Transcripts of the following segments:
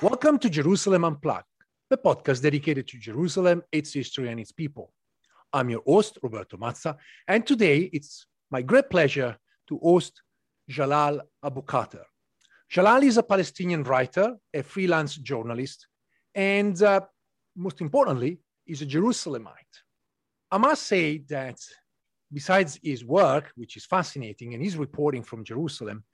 Welcome to Jerusalem Unplugged, the podcast dedicated to Jerusalem, its history, and its people. I'm your host, Roberto Mazza, and today it's my great pleasure to host Jalal Abukhater. Jalal is a Palestinian writer, a freelance journalist, and uh, most importantly, is a Jerusalemite. I must say that besides his work, which is fascinating, and his reporting from Jerusalem,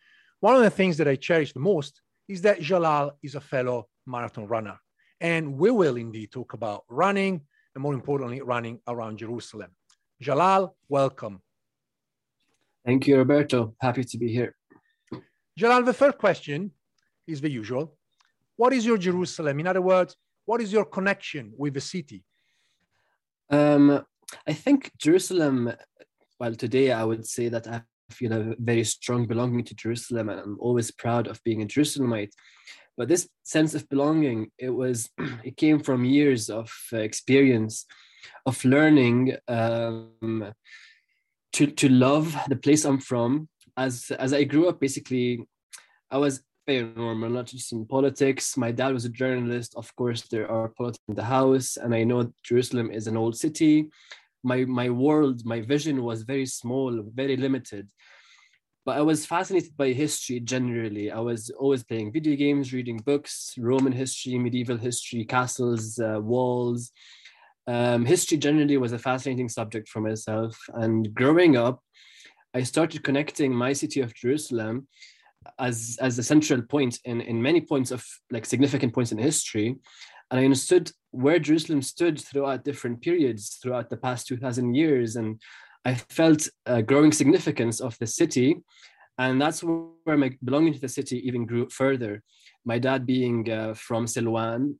one of the things that I cherish the most is that Jalal is a fellow marathon runner. And we will indeed talk about running, and more importantly, running around Jerusalem. Jalal, welcome. Thank you, Roberto. Happy to be here. Jalal, the first question is the usual. What is your Jerusalem? In other words, what is your connection with the city? Um, I think Jerusalem, well, today I would say that I feel a very strong belonging to Jerusalem, and I'm always proud of being a Jerusalemite. But this sense of belonging, it was, it came from years of uh, experience, of learning um, to to love the place I'm from. As as I grew up, basically, I was very normal, not just in politics. My dad was a journalist. Of course, there are politics in the house, and I know Jerusalem is an old city my my world my vision was very small very limited. But i was fascinated by history generally. I was always playing video games reading books roman history medieval history castles uh, walls. Um, history generally was a fascinating subject for myself. And growing up i started connecting my city of jerusalem as as a central point in in many points of like significant points in history and I understood where Jerusalem stood throughout different periods throughout the past 2000 years. And I felt a growing significance of the city. And that's where my belonging to the city even grew further. My dad being uh, from Silwan,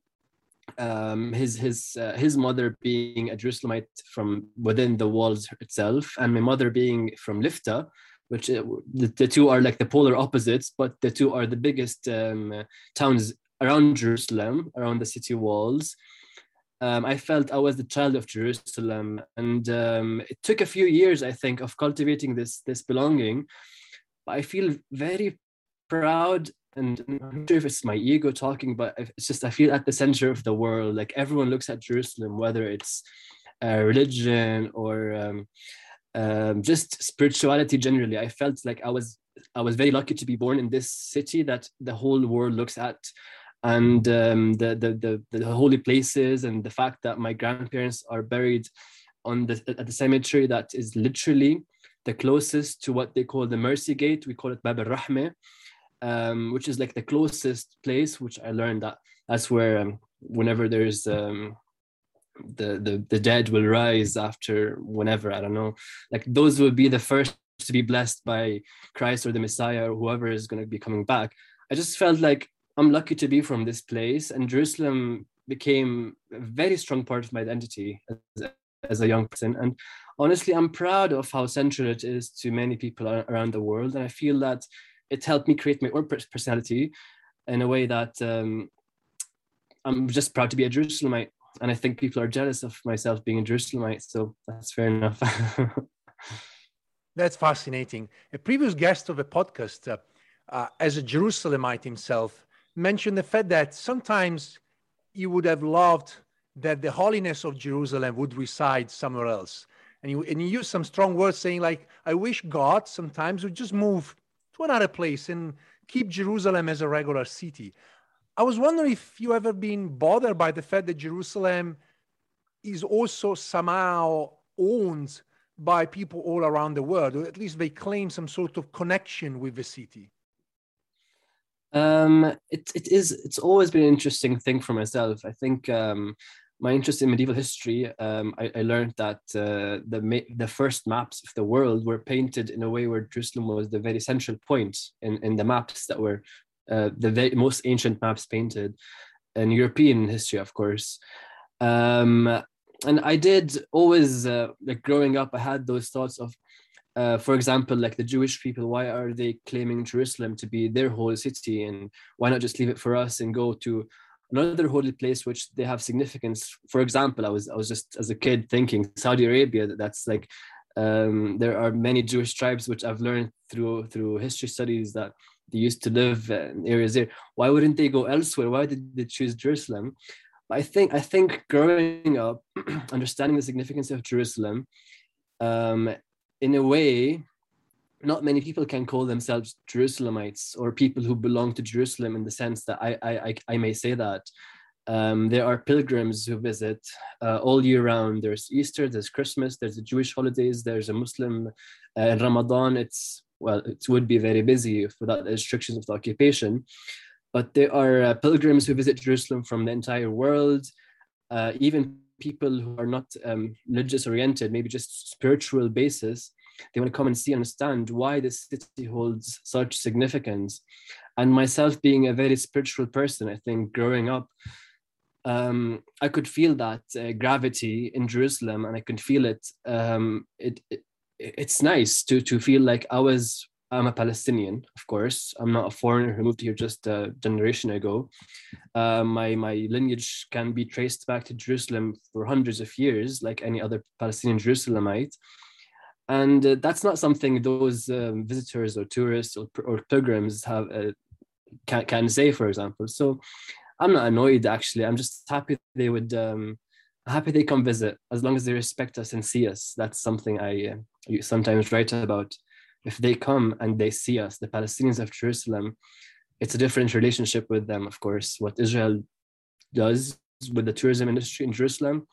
um, his his uh, his mother being a Jerusalemite from within the walls itself, and my mother being from Lifta, which uh, the, the, two are like the polar opposites, but the two are the biggest um, towns around Jerusalem, around the city walls. Um, I felt I was the child of Jerusalem, and um, it took a few years, I think, of cultivating this this belonging. But I feel very proud, and I'm not sure if it's my ego talking, but it's just I feel at the center of the world. Like everyone looks at Jerusalem, whether it's uh, religion or um, um, just spirituality generally. I felt like I was I was very lucky to be born in this city that the whole world looks at and um, the, the, the the holy places and the fact that my grandparents are buried on the at the cemetery that is literally the closest to what they call the mercy gate we call it bab al-rahmah um, which is like the closest place which i learned that that's where um, whenever there's um, the, the the dead will rise after whenever i don't know like those will be the first to be blessed by Christ or the Messiah or whoever is going to be coming back. I just felt like I'm lucky to be from this place, and Jerusalem became a very strong part of my identity as, as a young person. And honestly, I'm proud of how central it is to many people around the world, and I feel that it helped me create my own personality in a way that um, I'm just proud to be a Jerusalemite. And I think people are jealous of myself being a Jerusalemite. So that's fair enough. that's fascinating. A previous guest of the podcast, uh, uh, as a Jerusalemite himself, mentioned the fact that sometimes you would have loved that the holiness of Jerusalem would reside somewhere else. And you, and you use some strong words saying, like, I wish God sometimes would just move to another place and keep Jerusalem as a regular city. I was wondering if you ever been bothered by the fact that Jerusalem is also somehow owned by people all around the world, or at least they claim some sort of connection with the city. Um, it, it is. It's always been an interesting thing for myself. I think um, my interest in medieval history, um, I, I, learned that uh, the the first maps of the world were painted in a way where Jerusalem was the very central point in, in the maps that were uh, the very, most ancient maps painted in European history, of course. Um, and I did always, uh, like growing up, I had those thoughts of, uh, for example, like the Jewish people, why are they claiming Jerusalem to be their holy city? And why not just leave it for us and go to another holy place which they have significance? For example, I was I was just as a kid thinking Saudi Arabia, that's like um, there are many Jewish tribes which I've learned through through history studies that they used to live in areas there. Why wouldn't they go elsewhere? Why did they choose Jerusalem? But I think I think growing up, understanding the significance of Jerusalem, um, in a way, not many people can call themselves Jerusalemites or people who belong to Jerusalem in the sense that I I, I may say that. Um, there are pilgrims who visit uh, all year round. There's Easter, there's Christmas, there's the Jewish holidays, there's a Muslim uh, Ramadan. It's well, it would be very busy without the restrictions of the occupation. But there are uh, pilgrims who visit Jerusalem from the entire world, uh, even people who are not um, religious oriented, maybe just spiritual basis. They want to come and see, understand why this city holds such significance. And myself being a very spiritual person, I think growing up, um, I could feel that uh, gravity in Jerusalem, and I could feel it. Um, it, it it's nice to to feel like I was I'm a Palestinian, of course. I'm not a foreigner who moved here just a generation ago. Uh, my my lineage can be traced back to Jerusalem for hundreds of years, like any other Palestinian Jerusalemite. And uh, that's not something those um, visitors or tourists or, or pilgrims have uh, can, can say, for example. So I'm not annoyed actually. I'm just happy they would um, happy they come visit as long as they respect us and see us. That's something I uh, sometimes write about. If they come and they see us, the Palestinians of Jerusalem, it's a different relationship with them, of course. What Israel does with the tourism industry in Jerusalem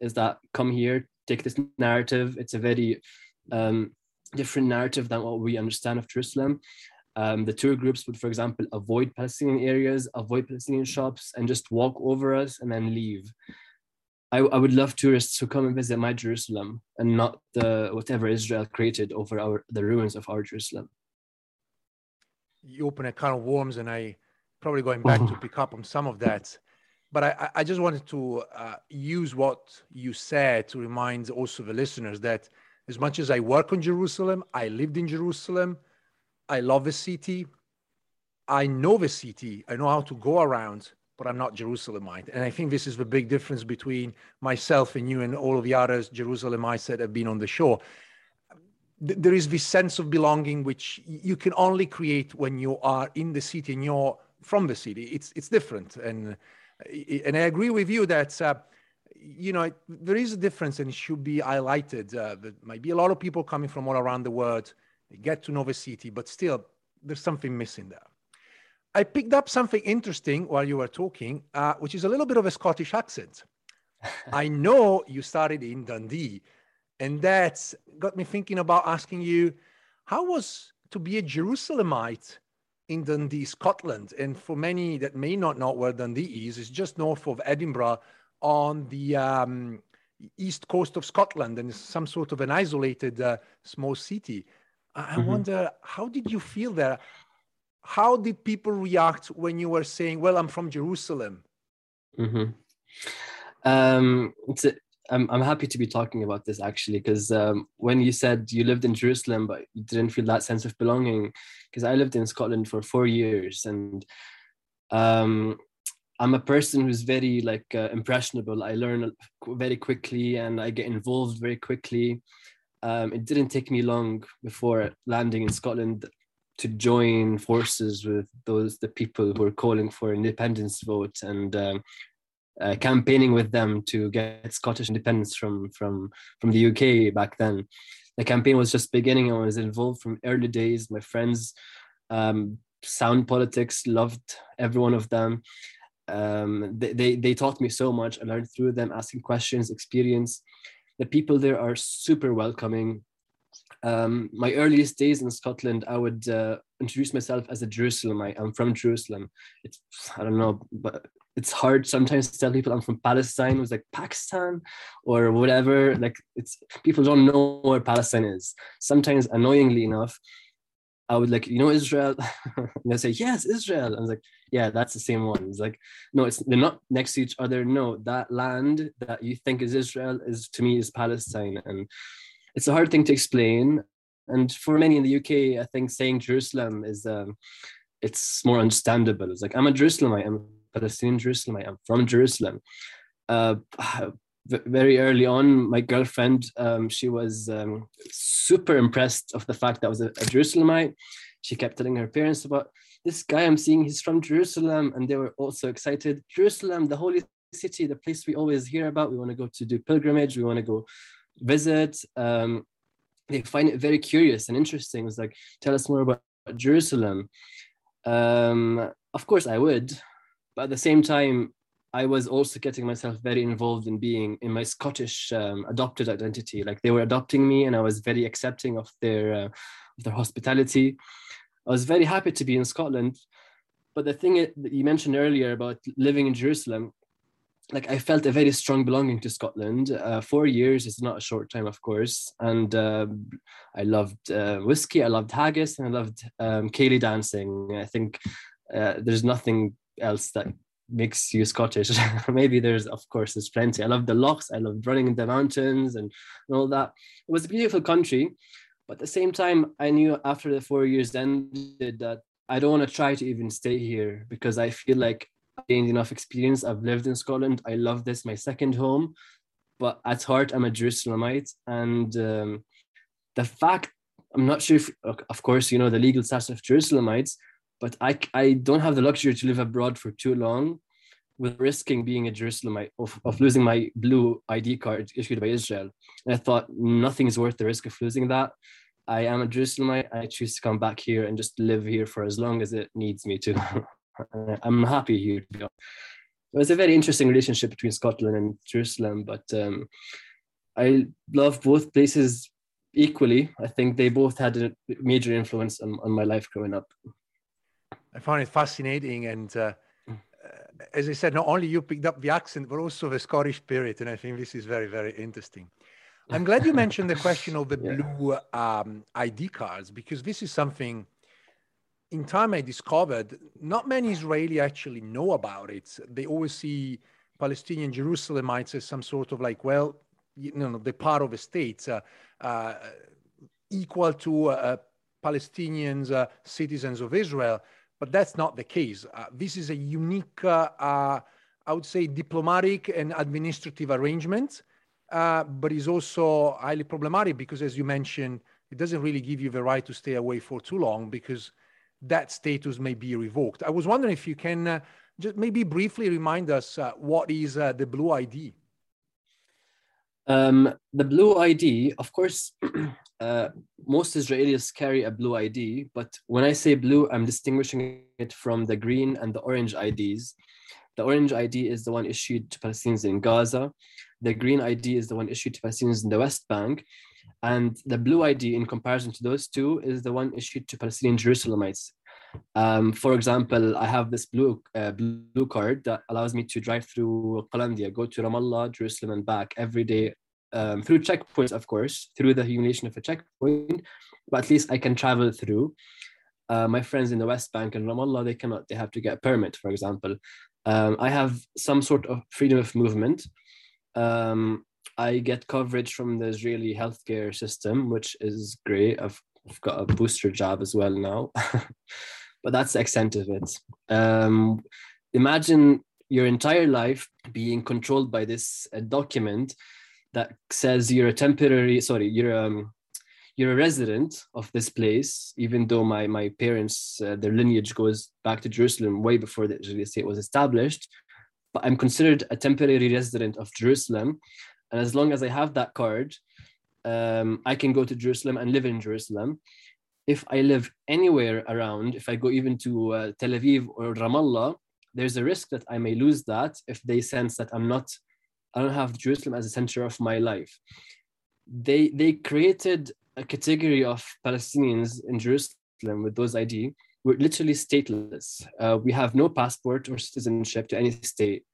is that come here, take this narrative. It's a very um, different narrative than what we understand of Jerusalem. Um, the tour groups would, for example, avoid Palestinian areas, avoid Palestinian shops, and just walk over us and then leave. I, I would love tourists to come and visit my Jerusalem and not the whatever Israel created over our the ruins of our Jerusalem. You open a can of worms, and I probably going back to pick up on some of that. But I, I just wanted to uh, use what you said to remind also the listeners that as much as I work on Jerusalem, I lived in Jerusalem, I love the city, I know the city, I know how to go around but I'm not Jerusalemite. And I think this is the big difference between myself and you and all of the others Jerusalemites that have been on the show. There is this sense of belonging which you can only create when you are in the city and you're from the city. It's it's different, and and I agree with you that uh, you know there is a difference and it should be highlighted. Uh, there might be a lot of people coming from all around the world. They get to know the city, but still there's something missing there. I picked up something interesting while you were talking, uh, which is a little bit of a Scottish accent. I know you started in Dundee, and that got me thinking about asking you how was to be a Jerusalemite in Dundee, Scotland? And for many that may not know where Dundee is, it's just north of Edinburgh on the um, east coast of Scotland and some sort of an isolated uh, small city. I mm-hmm. wonder how did you feel there? How did people react when you were saying, "Well, I'm from Jerusalem"? Mm-hmm. Um, a, I'm I'm happy to be talking about this actually because um, when you said you lived in Jerusalem but you didn't feel that sense of belonging, because I lived in Scotland for four years and um, I'm a person who's very like uh, impressionable. I learn very quickly and I get involved very quickly. Um, it didn't take me long before landing in Scotland to join forces with those the people who are calling for independence vote and um, uh, campaigning with them to get Scottish independence from from from the UK back then. The campaign was just beginning. I was involved from early days. My friends, um, sound politics, loved every one of them. Um, they, they they taught me so much. I learned through them, asking questions, experience. The people there are super welcoming. Um, my earliest days in Scotland, I would uh, introduce myself as a Jerusalemite. I'm from Jerusalem. It's I don't know, but it's hard sometimes to tell people I'm from Palestine. It was like Pakistan or whatever. Like it's people don't know where Palestine is. Sometimes, annoyingly enough, I would like, you know, Israel. and they say, yes, Israel. I was like, yeah, that's the same one. It's like, no, it's they're not next to each other. No, that land that you think is Israel is to me is Palestine, and it's a hard thing to explain. And for many in the UK, I think saying Jerusalem is um, it's more understandable. It's like I'm a Jerusalemite. I'm a Palestinian Jerusalem. I am from Jerusalem. Uh, very early on, my girlfriend, um, she was um, super impressed of the fact that I was a, a Jerusalemite. She kept telling her parents about this guy I'm seeing. He's from Jerusalem, and they were also excited. Jerusalem, the holy city, the place we always hear about. We want to go to do pilgrimage. We want to go visit. Um, they find it very curious and interesting. It was like, tell us more about Jerusalem. Um, of course, I would. But at the same time, I was also getting myself very involved in being in my Scottish um, adopted identity. Like they were adopting me, and I was very accepting of their uh, of their hospitality. I was very happy to be in Scotland. But the thing that you mentioned earlier about living in Jerusalem, like I felt a very strong belonging to Scotland. Uh, four years is not a short time, of course, and uh, I loved uh, whiskey, I loved haggis, and I loved um, céilí dancing. I think uh, there's nothing else that makes you Scottish. Maybe there's, of course, there's plenty. I love the lochs. I love running in the mountains and, and all that. It was a beautiful country, but at the same time, I knew after the four years ended that I don't want to try to even stay here because I feel like I gained enough experience. I've lived in Scotland. I love this, my second home. But at heart, I'm a Jerusalemite, and um, the fact I'm not sure if, of course, you know the legal status of Jerusalemites, but I, I don't have the luxury to live abroad for too long with risking being a Jerusalemite of, of losing my blue ID card issued by Israel. And I thought nothing is worth the risk of losing that. I am a Jerusalemite. I choose to come back here and just live here for as long as it needs me to. I'm happy here. It was a very interesting relationship between Scotland and Jerusalem, but um, I love both places equally. I think they both had a major influence on, on my life growing up. I found it fascinating. And uh, uh, as I said, not only you picked up the accent, but also the Scottish spirit. And I think this is very, very interesting. I'm glad you mentioned the question of the yeah. blue um, ID cards, because this is something in time I discovered not many Israeli actually know about it. They always see Palestinian Jerusalemites as some sort of like, well, you know, the part of a state uh, uh, equal to uh, Palestinians, uh, citizens of Israel but that's not the case. Uh, this is a unique, uh, uh, I would say, diplomatic and administrative arrangement, uh, but is also highly problematic because, as you mentioned, it doesn't really give you the right to stay away for too long because that status may be revoked. I was wondering if you can just maybe briefly remind us what is the Blue ID. Um, the blue ID, of course, uh, most Israelis carry a blue ID, but when I say blue, I'm distinguishing it from the green and the orange IDs. The orange ID is the one issued to Palestinians in Gaza. The green ID is the one issued to Palestinians in the West Bank. And the blue ID, in comparison to those two, is the one issued to Palestinian Jerusalemites. Um, for example, I have this blue uh, blue card that allows me to drive through Qalandia, go to Ramallah, Jerusalem, and back every day um, through checkpoints, of course, through the humiliation of a checkpoint, but at least I can travel through. Uh, my friends in the West Bank and Ramallah, they cannot, they have to get a permit, for example. Um, I have some sort of freedom of movement. Um, I get coverage from the Israeli healthcare system, which is great. I've, I've got a booster job as well now, but that's the extent of it. Um, imagine your entire life being controlled by this uh, document that says you're a temporary, sorry, you're um, you're a resident of this place, even though my my parents, uh, their lineage goes back to Jerusalem way before the Israeli state was established. But I'm considered a temporary resident of Jerusalem, and as long as I have that card, um, I can go to Jerusalem and live in Jerusalem. If I live anywhere around, if I go even to uh, Tel Aviv or Ramallah, there's a risk that I may lose that if they sense that I'm not, I don't have Jerusalem as a center of my life. They they created a category of Palestinians in Jerusalem with those ID. We're literally stateless. Uh, we have no passport or citizenship to any state.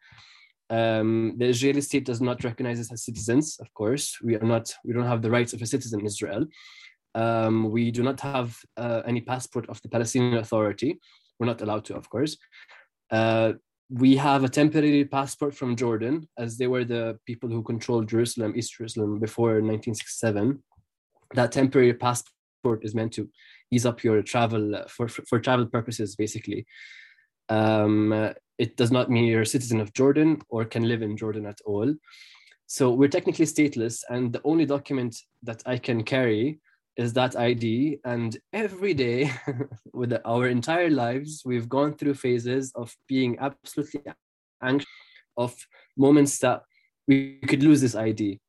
Um, the Israeli state does not recognize us as citizens. Of course, we are not. We don't have the rights of a citizen in Israel. Um, we do not have uh, any passport of the Palestinian Authority. We're not allowed to, of course. Uh, we have a temporary passport from Jordan, as they were the people who controlled Jerusalem, East Jerusalem, before 1967. That temporary passport is meant to ease up your travel uh, for, for, for travel purposes, basically. Um, it does not mean you're a citizen of Jordan or can live in Jordan at all. So we're technically stateless, and the only document that I can carry is that ID. And every day, with our entire lives, we've gone through phases of being absolutely anxious, of moments that we could lose this ID.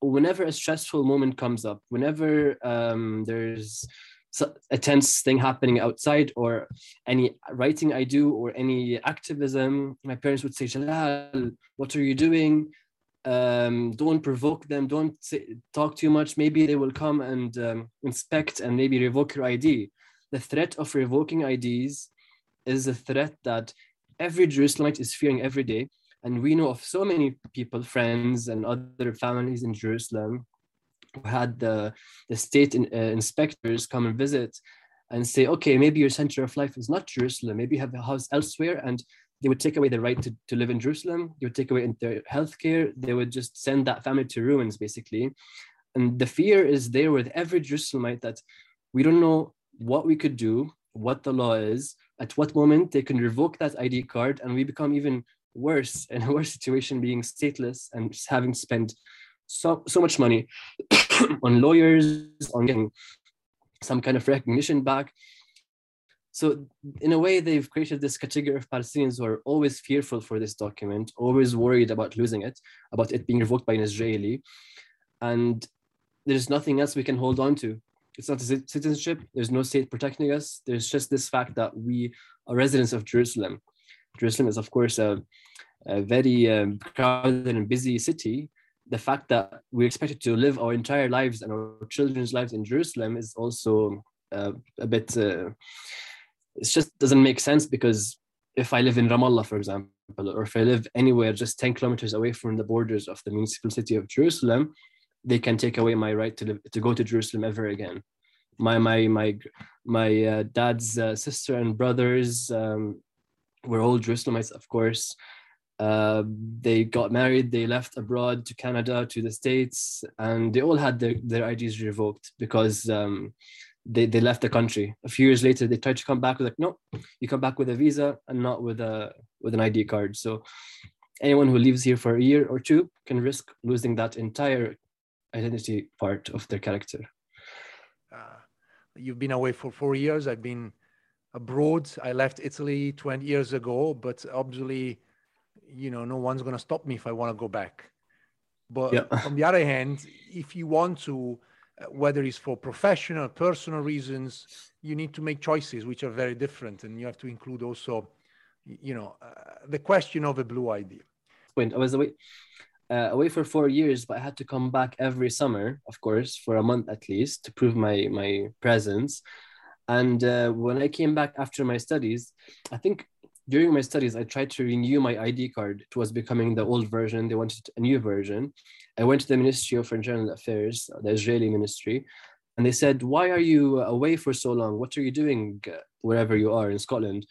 Whenever a stressful moment comes up, whenever um, there's a tense thing happening outside or any writing I do or any activism, my parents would say, Jalal, what are you doing? Um, don't provoke them don't talk too much. Maybe they will come and um, inspect and maybe revoke your id the threat of revoking ids is a threat that every jerusalemite is fearing every day. And we know of so many people friends and other families in jerusalem who had the, the state in, uh, inspectors come and visit and say okay maybe your center of life is not jerusalem. Maybe you have a house elsewhere. And they would take away the right to, to live in Jerusalem. They would take away their healthcare. They would just send that family to ruins, basically. And the fear is there with every Jerusalemite that we don't know what we could do, what the law is, at what moment they can revoke that ID card, and we become even worse in a worse situation, being stateless and having spent so so much money on lawyers, on getting some kind of recognition back, so in a way, they've created this category of Palestinians who are always fearful for this document, always worried about losing it, about it being revoked by an Israeli. And there's nothing else we can hold on to. It's not a citizenship. There's no state protecting us. There's just this fact that we are residents of Jerusalem. Jerusalem is, of course, a, a very um, crowded and busy city. The fact that we're expected to live our entire lives and our children's lives in Jerusalem is also uh, a bit uh, it just doesn't make sense because if I live in Ramallah, for example, or if I live anywhere just 10 kilometers away from the borders of the municipal city of Jerusalem, they can take away my right to live, to go to Jerusalem ever again. My my my my uh, dad's uh, sister and brothers um, were all Jerusalemites, of course. Uh, they got married, they left abroad to Canada, to the States, and they all had their, their IDs revoked because um, they, they left the country. A few years later, they tried to come back with like, no, you come back with a visa and not with a with an ID card. So anyone who lives here for a year or two can risk losing that entire identity part of their character. Uh, you've been away for four years. I've been abroad. I left Italy 20 years ago, but obviously, you know, no one's going to stop me if I want to go back. But yeah. on the other hand, if you want to whether it's for professional, or personal reasons, you need to make choices which are very different, and you have to include also, you know, uh, the question of a blue ID. I was away, uh, away for four years, but I had to come back every summer, of course, for a month at least to prove my my presence. And uh, when I came back after my studies, I think during my studies, I tried to renew my ID card. It was becoming the old version. They wanted a new version. I went to the Ministry of Internal Affairs, the Israeli ministry, and they said, Why are you away for so long? What are you doing uh, wherever you are in Scotland?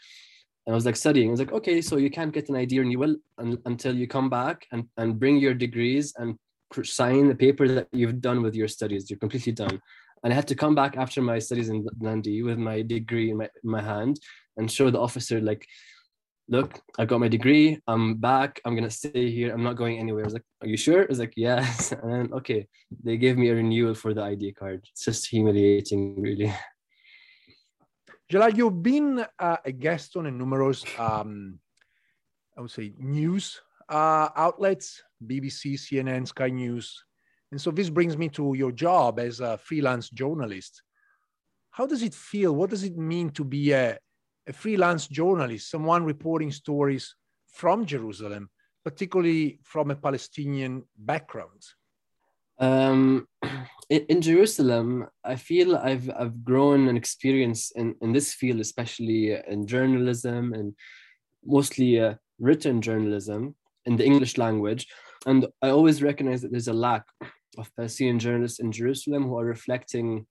And I was like studying. I was like, okay, so you can't get an ID renewal un- until you come back and, and bring your degrees and sign the paper that you've done with your studies. You're completely done. And I had to come back after my studies in Dundee with my degree in my, in my hand and show the officer, like, look, I got my degree. I'm back. I'm gonna stay here. I'm not going anywhere. I was like, are you sure? I was like, yes. And then okay, they gave me a renewal for the ID card. It's just humiliating, really. Jalal, you've been uh, a guest on a numerous, um, I would say, news uh, outlets, BBC, CNN, Sky News. And so this brings me to your job as a freelance journalist. How does it feel? What does it mean to be a, a freelance journalist, someone reporting stories from Jerusalem, particularly from a Palestinian background? Um, in, in, Jerusalem, I feel I've I've grown an experience in, in this field, especially in journalism and mostly uh, written journalism in the English language. And I always recognize that there's a lack of Palestinian journalists in Jerusalem who are reflecting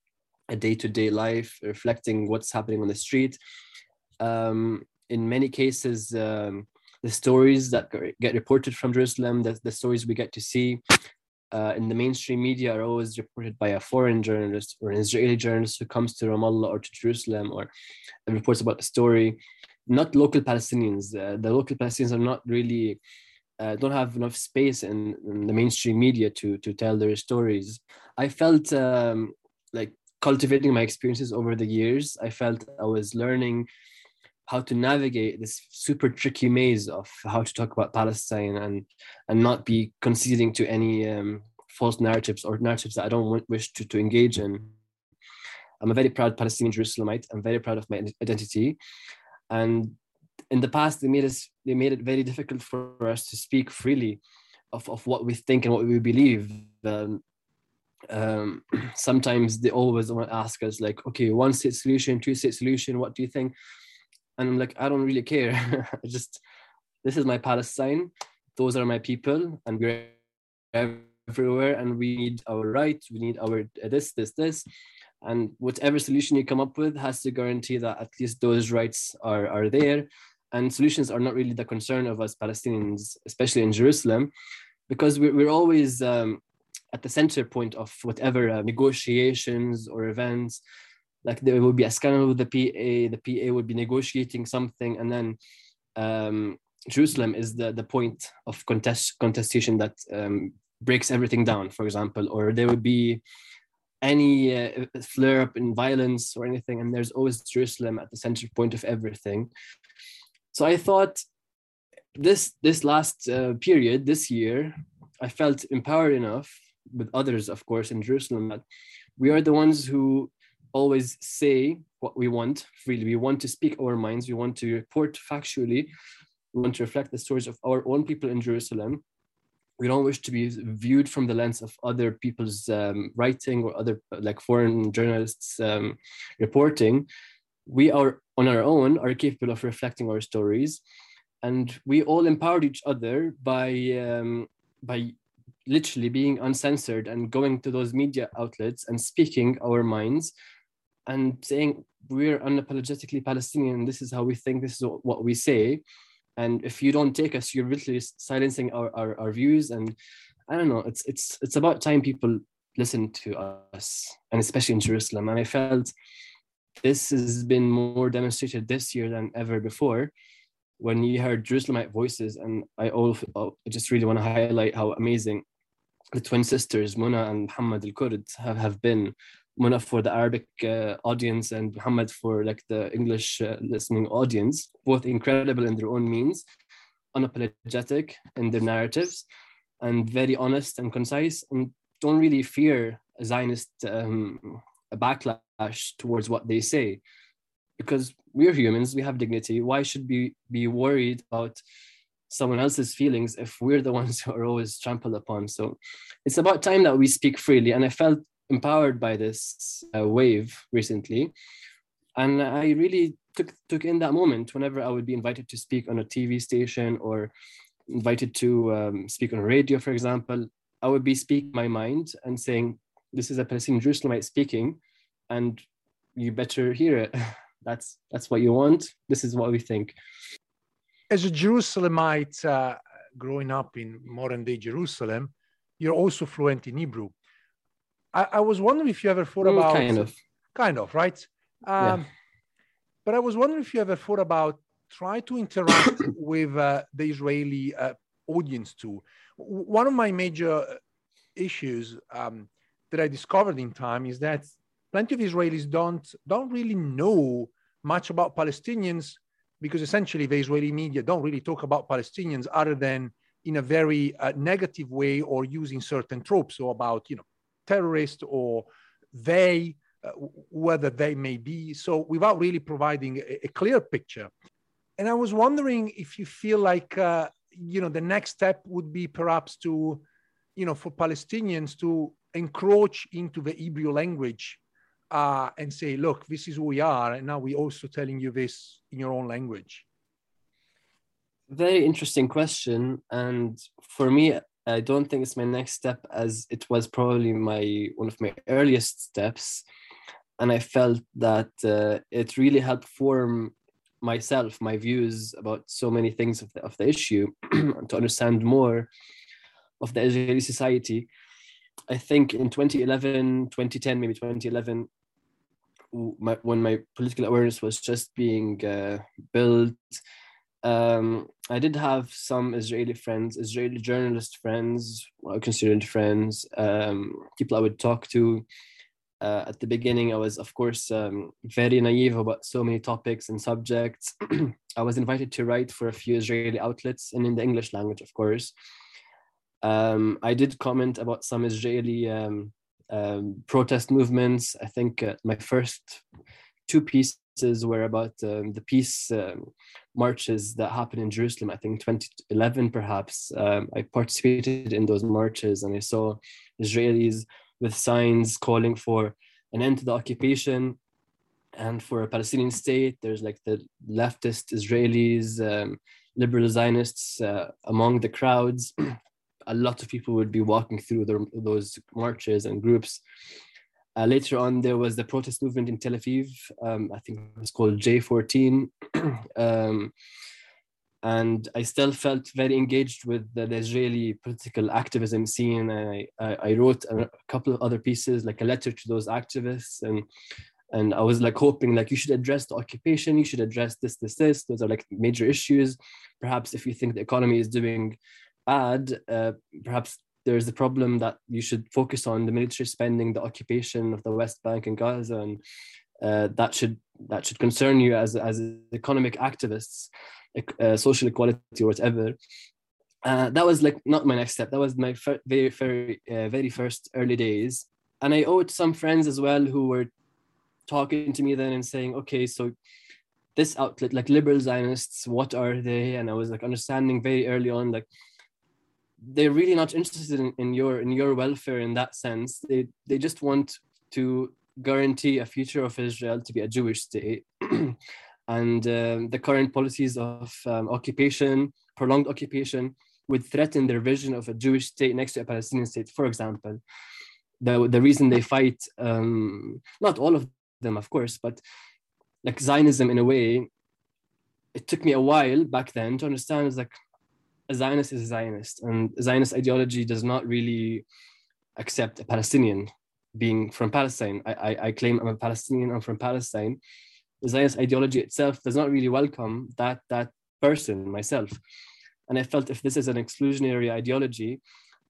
a day-to-day life, reflecting what's happening on the street. Um, in many cases, um, the stories that get reported from Jerusalem, the, the stories we get to see uh, in the mainstream media are always reported by a foreign journalist or an Israeli journalist who comes to Ramallah or to Jerusalem or reports about the story, not local Palestinians. Uh, the local Palestinians are not really uh, don't have enough space in, in, the mainstream media to to tell their stories. I felt um, like cultivating my experiences over the years. I felt I was learning how to navigate this super tricky maze of how to talk about Palestine and and not be conceding to any um, false narratives or narratives that I don't want, wish to, to engage in. I'm a very proud Palestinian Jerusalemite. I'm very proud of my identity, and in the past they made us they made it very difficult for us to speak freely of, of what we think and what we believe um, um, sometimes they always want to ask us like okay one state solution two state solution what do you think and i'm like i don't really care. I just this is my palestine. Those are my people and we're everywhere and we need our rights. We need our this this this. And whatever solution you come up with has to guarantee that at least those rights are, are there. And solutions are not really the concern of us Palestinians, especially in Jerusalem, because we're, we're always um, at the center point of whatever uh, negotiations or events. Like there will be a scandal with the PA, the PA would be negotiating something, and then um, Jerusalem is the, the point of contest contestation that um, breaks everything down, for example, or there would be any uh, flare up in violence or anything, and there's always Jerusalem at the center point of everything. So I thought this this last uh, period, this year, I felt empowered enough with others, of course, in Jerusalem that we are the ones who always say what we want freely. We want to speak our minds. We want to report factually. We want to reflect the stories of our own people in Jerusalem. We don't wish to be viewed from the lens of other people's um, writing or other like foreign journalists um, reporting we are on our own are capable of reflecting our stories and we all empowered each other by um, by literally being uncensored and going to those media outlets and speaking our minds and saying we're unapologetically palestinian this is how we think this is what we say and if you don't take us you're literally silencing our, our, our views and i don't know it's it's it's about time people listen to us and especially in jerusalem and i felt this has been more demonstrated this year than ever before when you heard Jerusalemite voices. And I also I just really want to highlight how amazing the twin sisters, Muna and Muhammad al Kurd, have, have been. Muna for the Arabic uh, audience and Muhammad for like the English uh, listening audience, both incredible in their own means, unapologetic in their narratives, and very honest and concise, and don't really fear a Zionist um, a backlash towards what they say. Because we're humans we have dignity why should we be worried about someone else's feelings if we're the ones who are always trampled upon? So it's about time that we speak freely and i felt empowered by this uh, wave recently and i really took took in that moment whenever I would be invited to speak on a TV station or invited to um, speak on radio, for example, I would be speaking my mind and saying, "This is a Palestinian Jerusalemite speaking, and you better hear it. that's that's what you want. This is what we think." As a Jerusalemite uh, growing up in modern day Jerusalem, you're also fluent in Hebrew. I, I was wondering if you ever thought Mm, about kind of. kind of right. Um, Yeah. But I was wondering if you ever thought about try to interact with uh, the Israeli uh, audience too. One of my major uh, issues um, that I discovered in time is that plenty of Israelis don't don't really know much about Palestinians because essentially the Israeli media don't really talk about Palestinians other than in a very uh, negative way or using certain tropes or about you know terrorists or they uh, whether they may be. So without really providing a, a clear picture. And i was wondering if you feel like uh, you know the next step would be perhaps to you know for palestinians to encroach into the hebrew language uh, and say look this is who we are and now we're also telling you this in your own language. Very interesting question, and for me, I don't think it's my next step as it was probably my one of my earliest steps, and I felt that uh, it really helped form myself, my views about so many things of the, of the issue, to understand more of the Israeli society. I think in 2011, 2010, maybe 2011, my, when my political awareness was just being uh, built, um, I did have some Israeli friends, Israeli journalist friends, what considered friends, um, people I would talk to. Uh, at the beginning, I was, of course, um, very naive about so many topics and subjects. I was invited to write for a few Israeli outlets and in the English language, of course. Um, I did comment about some Israeli um, um, protest movements. I think uh, my first two pieces were about um, the peace um, marches that happened in Jerusalem. I think 2011, perhaps. Um, I participated in those marches and I saw Israelis with signs calling for an end to the occupation and for a Palestinian state. There's like the leftist Israelis, um, liberal Zionists uh, among the crowds. a lot of people would be walking through the, those marches and groups. Uh, later on, there was the protest movement in Tel Aviv. Um, I think it was called J14. um, and I still felt very engaged with the, Israeli political activism scene. I, I, I wrote a, a couple of other pieces, like a letter to those activists. And and I was like hoping like you should address the occupation, you should address this, this, this. Those are like major issues. Perhaps if you think the economy is doing bad, uh, perhaps there's the problem that you should focus on the military spending, the occupation of the West Bank and Gaza, and uh, that should that should concern you as as economic activists, uh, social equality or whatever. Uh, that was like not my next step. That was my fir- very very uh, very first early days, and I owe it to some friends as well who were talking to me then and saying, okay, so this outlet, like liberal Zionists, what are they? And I was like understanding very early on, like they're really not interested in, in your in your welfare in that sense. They they just want to guarantee a future of Israel to be a Jewish state. and um, the current policies of um, occupation, prolonged occupation, would threaten their vision of a Jewish state next to a Palestinian state, for example. The, the reason they fight, um, not all of them, of course, but like Zionism in a way, it took me a while back then to understand is like a Zionist is a Zionist, and Zionist ideology does not really accept a Palestinian being from Palestine. I, I, I claim I'm a Palestinian, I'm from Palestine. The Zionist ideology itself does not really welcome that that person, myself. And I felt if this is an exclusionary ideology,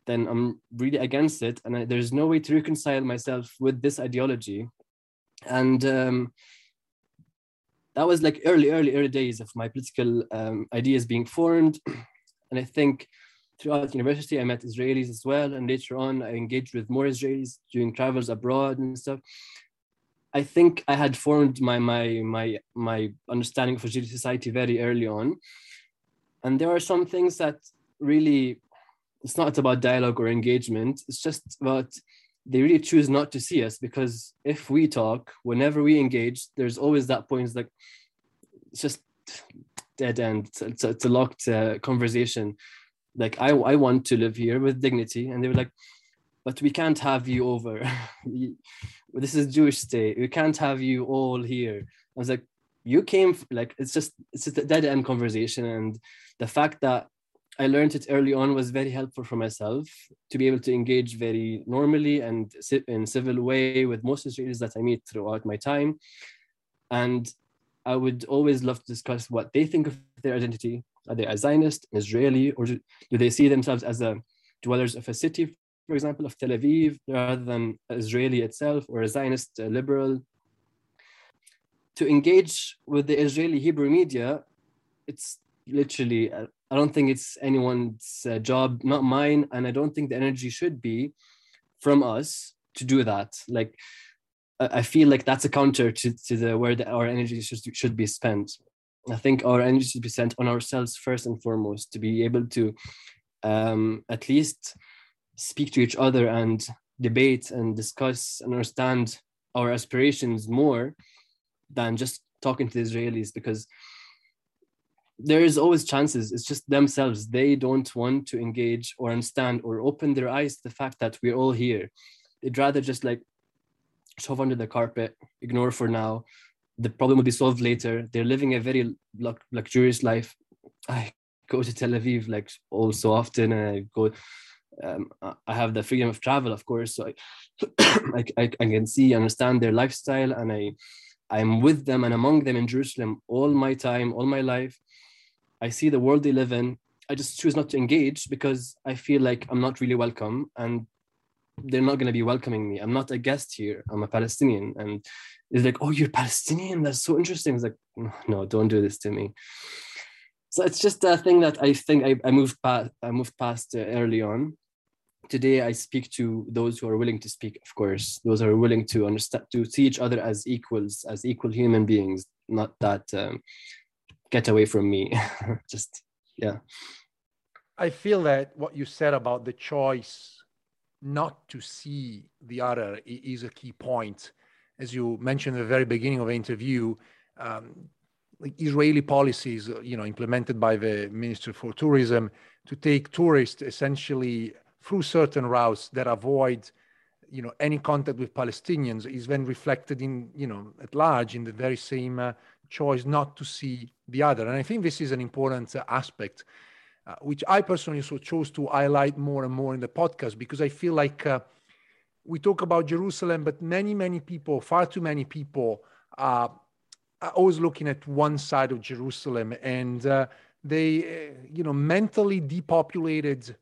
then I'm really against it. And I, there's no way to reconcile myself with this ideology and um, that was like early early early days of my political um, ideas being formed and i think throughout university i met israelis as well. And later on i engaged with more israelis during travels abroad and stuff. I think i had formed my my my my understanding of israeli society very early on. And there are some things that really it's not about dialogue or engagement. It's just about they really choose not to see us because if we talk, whenever we engage, there's always that point. Like, it's just dead end. It's, it's, a locked uh, conversation. Like I, I want to live here with dignity, and they were like, but we can't have you over. this is Jewish state. We can't have you all here. I was like, you came like it's just it's just a dead end conversation, and the fact that I learned it early on was very helpful for myself to be able to engage very normally and in civil way with most Israelis that I meet throughout my time. And I would always love to discuss what they think of their identity. Are they a Zionist, Israeli, or do, they see themselves as a dwellers of a city, for example, of Tel Aviv, rather than Israeli itself, or a Zionist a liberal? To engage with the Israeli Hebrew media, it's literally, uh, I don't think it's anyone's uh, job, not mine, and I don't think the energy should be from us to do that. Like, I feel like that's a counter to, to the where the, our energy should, should be spent. I think our energy should be spent on ourselves first and foremost to be able to um, at least speak to each other and debate and discuss and understand our aspirations more than just talking to the Israelis because there is always chances. It's just themselves. They don't want to engage or understand or open their eyes to the fact that we're all here. They'd rather just like shove under the carpet, ignore for now. The problem will be solved later. They're living a very luxurious life. I go to Tel Aviv like all so often, and I go. Um, I have the freedom of travel, of course, so I, I, I can see, understand their lifestyle, and I, I'm with them and among them in Jerusalem all my time, all my life. I see the world they live in. I just choose not to engage because I feel like I'm not really welcome, and they're not going to be welcoming me. I'm not a guest here. I'm a Palestinian. And it's like, oh, you're Palestinian. That's so interesting. It's like, no, don't do this to me. So it's just a thing that I think I, I moved past. I moved past uh, early on. Today, I speak to those who are willing to speak. Of course, those who are willing to understand, to see each other as equals, as equal human beings. Not that um, get away from me. just yeah. I feel that what you said about the choice not to see the other is a key point. As you mentioned at the very beginning of the interview, um, Israeli policies, uh, you know, implemented by the Minister for Tourism to take tourists essentially through certain routes that avoid, you know, any contact with Palestinians is then reflected in, you know, at large in the very same uh, choice not to see the other. And I think this is an important uh, aspect uh, which I personally so chose to highlight more and more in the podcast because I feel like uh, we talk about Jerusalem, but many, many people, far too many people, uh, are always looking at one side of Jerusalem, and uh, they, uh, you know, mentally depopulated,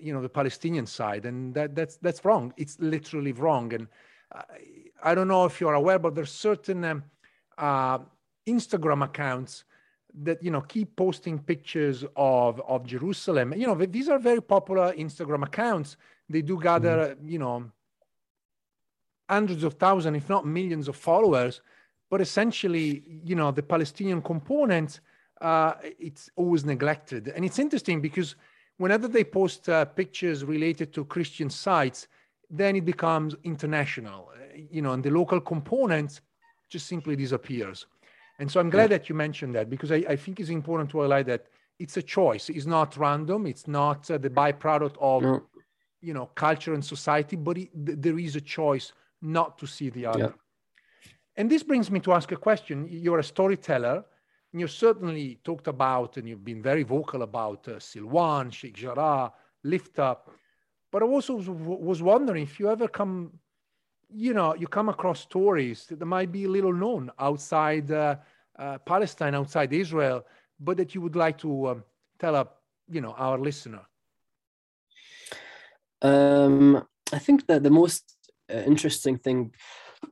you know, the Palestinian side, and that that's that's wrong. It's literally wrong, and I don't know if you're aware, but there's certain um, Instagram accounts that you know keep posting pictures of of Jerusalem. You know these are very popular Instagram accounts. They do gather mm. you know hundreds of thousands, if not millions, of followers. But essentially, you know, the Palestinian component uh, it's always neglected, and it's interesting because whenever they post uh, pictures related to Christian sites, then it becomes international. You know, and the local component just simply disappears. And so I'm glad yeah. that you mentioned that because I, I, think it's important to highlight that it's a choice. It's not random. It's not uh, the byproduct of, you know, culture and society, but it, th- there is a choice not to see the other. Yeah. And this brings me to ask a question. You're a storyteller. And you certainly talked about, and you've been very vocal about uh, Silwan, Sheikh Jarrah, Lifta. But I also was, was wondering if you ever come you know, you come across stories that might be little known outside uh, uh, Palestine, outside Israel, but that you would like to um, tell up, you know, our listener. Um, I think that the most uh, interesting thing.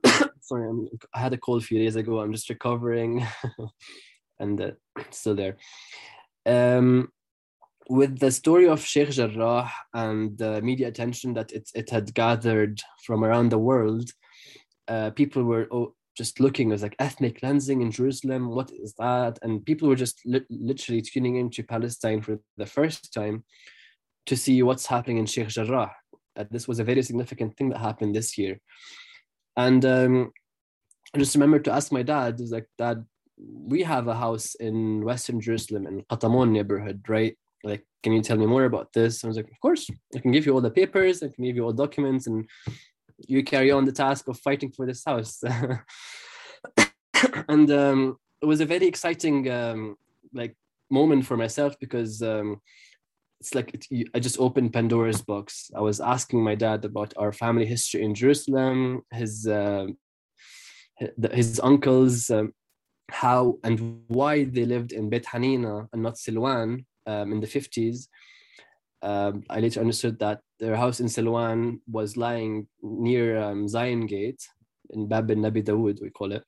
sorry, I'm, i had a cold a few days ago. I'm just recovering, and uh, still there. Um, with the story of Sheikh Jarrah and the media attention that it, it had gathered from around the world, uh, people were oh, just looking It was like ethnic cleansing in Jerusalem. What is that? And people were just li- literally tuning into Palestine for the first time to see what's happening in Sheikh Jarrah. Uh, this was a very significant thing that happened this year. And um, I just remember to ask my dad, is like, Dad, we have a house in Western Jerusalem in Qatamon neighborhood, right? Can you tell me more about this? I was like, of course, I can give you all the papers, I can give you all documents, and you carry on the task of fighting for this house. and um, it was a very exciting um, like moment for myself because um, it's like it, I just opened Pandora's box. I was asking my dad about our family history in Jerusalem, his uh, his uncles, um, how and why they lived in Bet Hanina and not Silwan um, in the 50s. Um, I later understood that their house in Silwan was lying near um, Zion Gate in Bab al Nabi Dawood, we call it.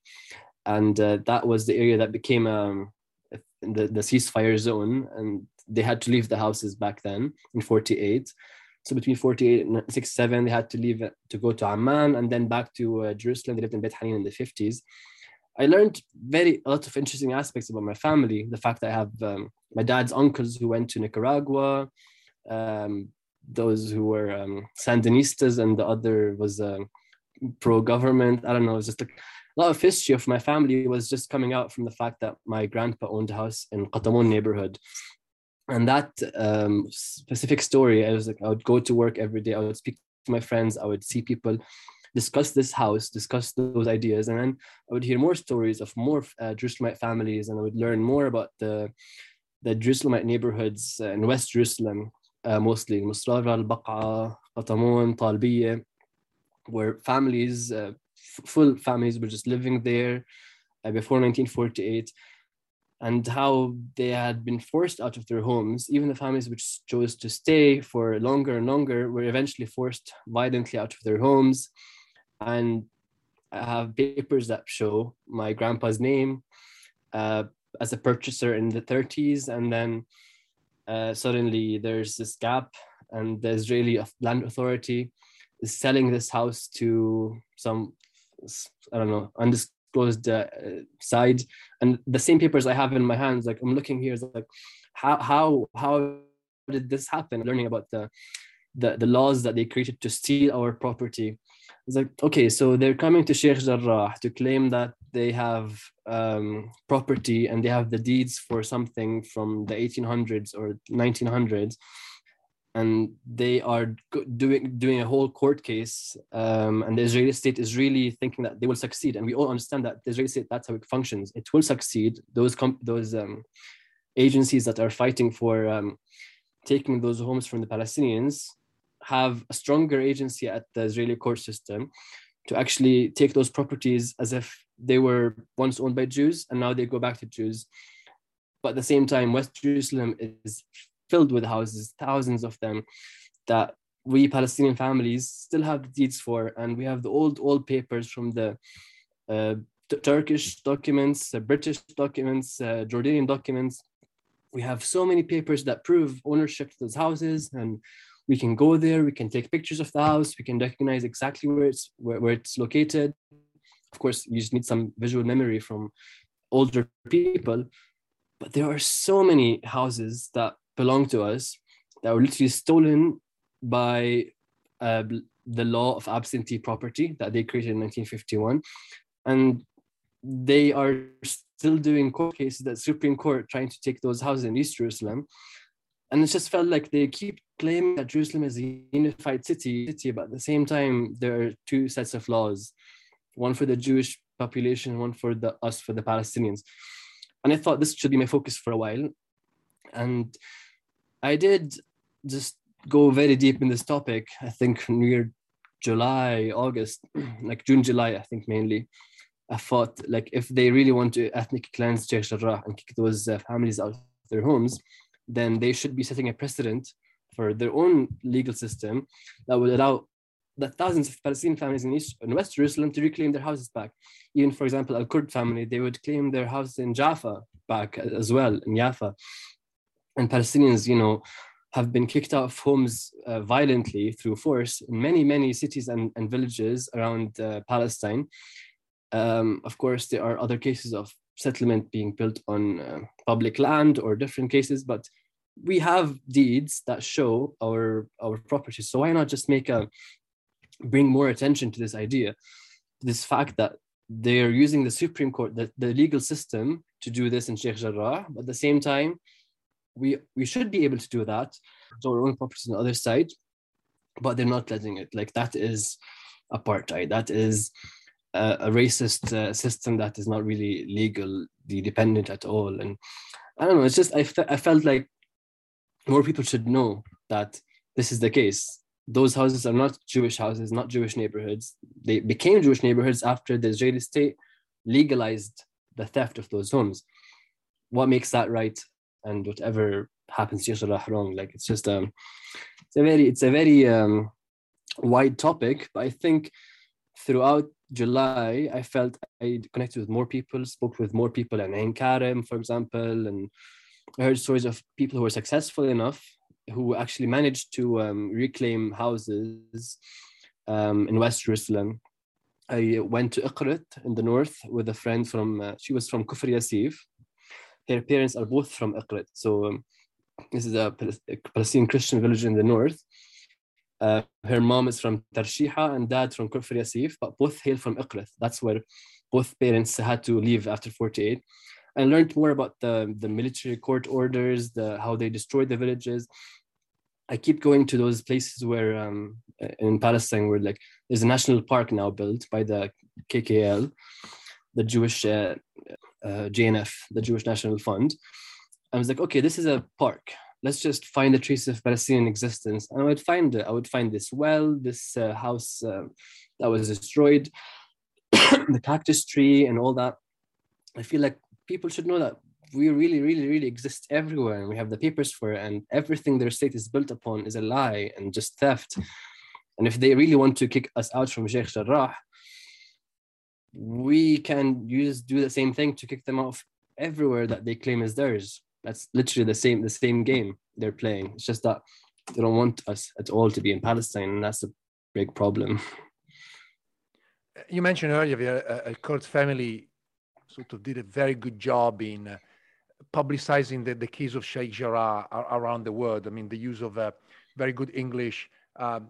And uh, that was the area that became um, the, the ceasefire zone. And they had to leave the houses back then in 48. So between 48 and 67, they had to leave to go to Amman and then back to uh, Jerusalem. They lived in Beit Hanin in the 50s. I learned very a lot of interesting aspects about my family. The fact that I have um, my dad's uncles who went to Nicaragua, um, those who were um, Sandinistas, and the other was uh, pro-government. I don't know. It's just a lot of history of my family was just coming out from the fact that my grandpa owned a house in Qatamon neighborhood. And that um, specific story, I was like, I would go to work every day. I would speak to my friends. I would see people discuss this house, discuss those ideas, and then I would hear more stories of more uh, Jerusalemite families, and I would learn more about the the Jerusalemite neighborhoods uh, in West Jerusalem, uh, mostly Musrara, Al-Baqa, Qatamon, Talbiya, where families, uh, full families were just living there uh, before 1948 and how they had been forced out of their homes. Even the families which chose to stay for longer and longer were eventually forced violently out of their homes. And I have papers that show my grandpa's name uh, as a purchaser in the 30s. And then uh, suddenly there's this gap, and the Israeli land authority is selling this house to some, I don't know, undisclosed uh, side. And the same papers I have in my hands, like I'm looking here, is like, how how how did this happen? Learning about the the, the laws that they created to steal our property. It's like, okay, so they're coming to Sheikh Jarrah to claim that they have um, property and they have the deeds for something from the 1800s or 1900s. And they are doing doing a whole court case, um, and the Israeli state is really thinking that they will succeed. And we all understand that the Israeli state that's how it functions. It will succeed. Those com- those um, agencies that are fighting for um, taking those homes from the Palestinians have a stronger agency at the Israeli court system to actually take those properties as if they were once owned by Jews and now they go back to Jews. But at the same time, West Jerusalem is filled with houses, thousands of them, that we Palestinian families still have the deeds for. And we have the old, old papers from the uh, Turkish documents, uh, British documents, uh, Jordanian documents. We have so many papers that prove ownership to those houses and we can go there we can take pictures of the house we can recognize exactly where it's where, where it's located. Of course you just need some visual memory from older people but there are so many houses that belong to us that were literally stolen by uh, the law of absentee property that they created in 1951 and they are still doing court cases at supreme court trying to take those houses in east jerusalem. And it just felt like they keep claiming that Jerusalem is a unified city, but at the same time, there are two sets of laws, one for the Jewish population, one for the us for the Palestinians. And I thought this should be my focus for a while. And I did just go very deep in this topic. I think near July, August, like June, July, I think mainly. I thought like if they really want to ethnic cleanse Sheikh Jarrah and kick those uh, families out of their homes, then they should be setting a precedent for their own legal system that would allow the thousands of Palestinian families in East in West Jerusalem to reclaim their houses back. Even, for example, Al Kurd family, they would claim their house in Jaffa back as well, in Jaffa. And Palestinians, you know, have been kicked out of homes uh, violently through force in many, many cities and, and villages around uh, Palestine. Um, of course, there are other cases of settlement being built on uh, public land or different cases, but we have deeds that show our our properties. So why not just make a bring more attention to this idea, this fact that they're using the Supreme Court, the, the legal system, to do this in Sheikh Jarrah. But at the same time, we we should be able to do that. So our own properties on the other side, but they're not letting it. Like that is apartheid. That is a, a racist uh, system that is not really legally dependent at all. And I don't know. It's just I, fe- I felt like more people should know that this is the case. Those houses are not Jewish houses, not Jewish neighborhoods. They became Jewish neighborhoods after the Israeli state legalized the theft of those homes. What makes that right? And whatever happens to Yusra wrong, like it's just um, it's a very it's a very um, wide topic. But I think throughout July, I felt I connected with more people, spoke with more people, and Ain Karim, for example, and I heard stories of people who were successful enough who actually managed to um, reclaim houses um, in West Jerusalem. I went to Iqrit in the north with a friend from, uh, she was from Kufr Yasif. Her parents are both from Iqrit. So um, this is a, Palestinian Christian village in the north. Uh, her mom is from Tarshiha and dad from Kufr Yasif, but both hail from Iqrit. That's where both parents had to leave after 48. I learned more about the, the military court orders, the how they destroyed the villages. I keep going to those places where um, in Palestine where like there's a national park now built by the KKL, the Jewish uh, uh, JNF, the Jewish National Fund. I was like, okay, this is a park. Let's just find a trace of Palestinian existence. And I would find it. I would find this well, this uh, house uh, that was destroyed, the cactus tree, and all that. I feel like people should know that we really, really, really exist everywhere and we have the papers for it, and everything their state is built upon is a lie and just theft. And if they really want to kick us out from Sheikh Jarrah, we can use do the same thing to kick them off everywhere that they claim is theirs. That's literally the same the same game they're playing. It's just that they don't want us at all to be in Palestine, and that's a big problem. You mentioned earlier a, Al Kurd family sort of did a very good job in uh, publicizing the, the case of Sheikh Jarrah around the world. I mean, the use of uh, very good English, um,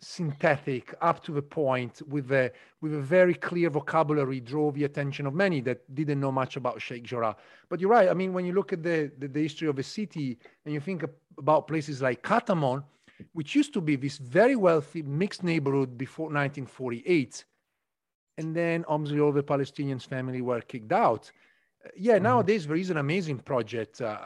synthetic, up to the point, with a with a very clear vocabulary, drove the attention of many that didn't know much about Sheikh Jarrah. But you're right. I mean, when you look at the, the, the history of a city and you think about places like Katamon, which used to be this very wealthy mixed neighborhood before 1948 and then obviously all the Palestinians family were kicked out. Uh, yeah, mm-hmm. nowadays there is an amazing project, uh,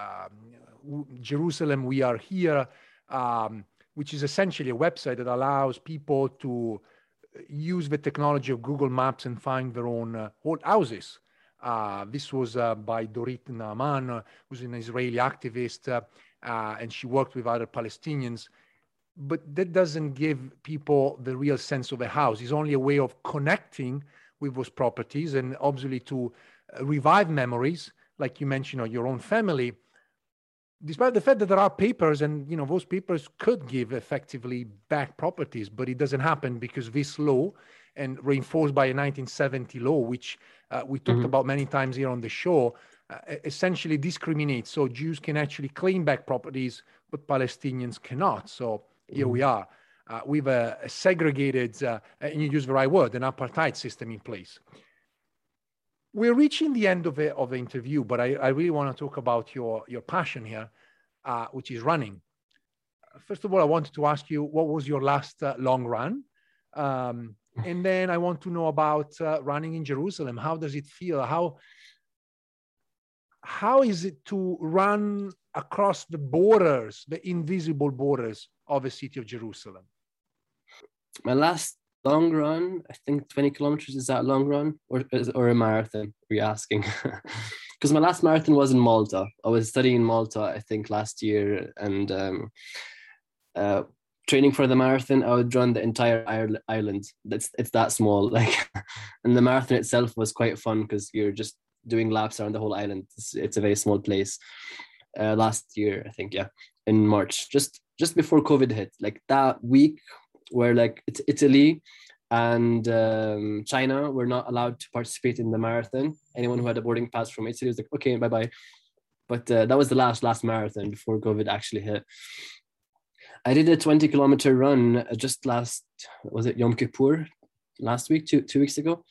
um, Jerusalem, we are here, um, which is essentially a website that allows people to uh, use the technology of Google Maps and find their own uh, old houses. Uh, this was uh, by Dorit Naaman, who's an Israeli activist, and she worked with other Palestinians but that doesn't give people the real sense of a house. It's only a way of connecting with those properties and obviously to uh, revive memories, like you mentioned, of your own family. Despite the fact that there are papers and you know those papers could give effectively back properties, but it doesn't happen because this law, and reinforced by a 1970 law, which uh, we talked mm-hmm. about many times here on the show, uh, essentially discriminates. So Jews can actually claim back properties, but Palestinians cannot. So here we are uh, with a, a segregated, uh, and you use the right word, an apartheid system in place. We're reaching the end of the, of the interview, but I, I really want to talk about your, your passion here, uh, which is running. First of all, I wanted to ask you what was your last uh, long run? Um, and then I want to know about uh, running in Jerusalem. How does it feel? How how is it to run across the borders, the invisible borders of the city of Jerusalem? My last long run, I think 20 kilometers, is that long run or, or a marathon? Are you asking? Because my last marathon was in Malta. I was studying in Malta, I think, last year. And um, uh, training for the marathon, I would run the entire island. It's, it's that small. Like, and the marathon itself was quite fun because you're just doing laps around the whole island. It's, it's a very small place. Uh, last year, I think, yeah, in March, just just before COVID hit, like that week where like it's Italy and um, China were not allowed to participate in the marathon. Anyone who had a boarding pass from Italy was like, okay, bye bye. But uh, that was the last last marathon before COVID actually hit. I did a 20 kilometer run uh, just last was it Yom Kippur last week two two weeks ago.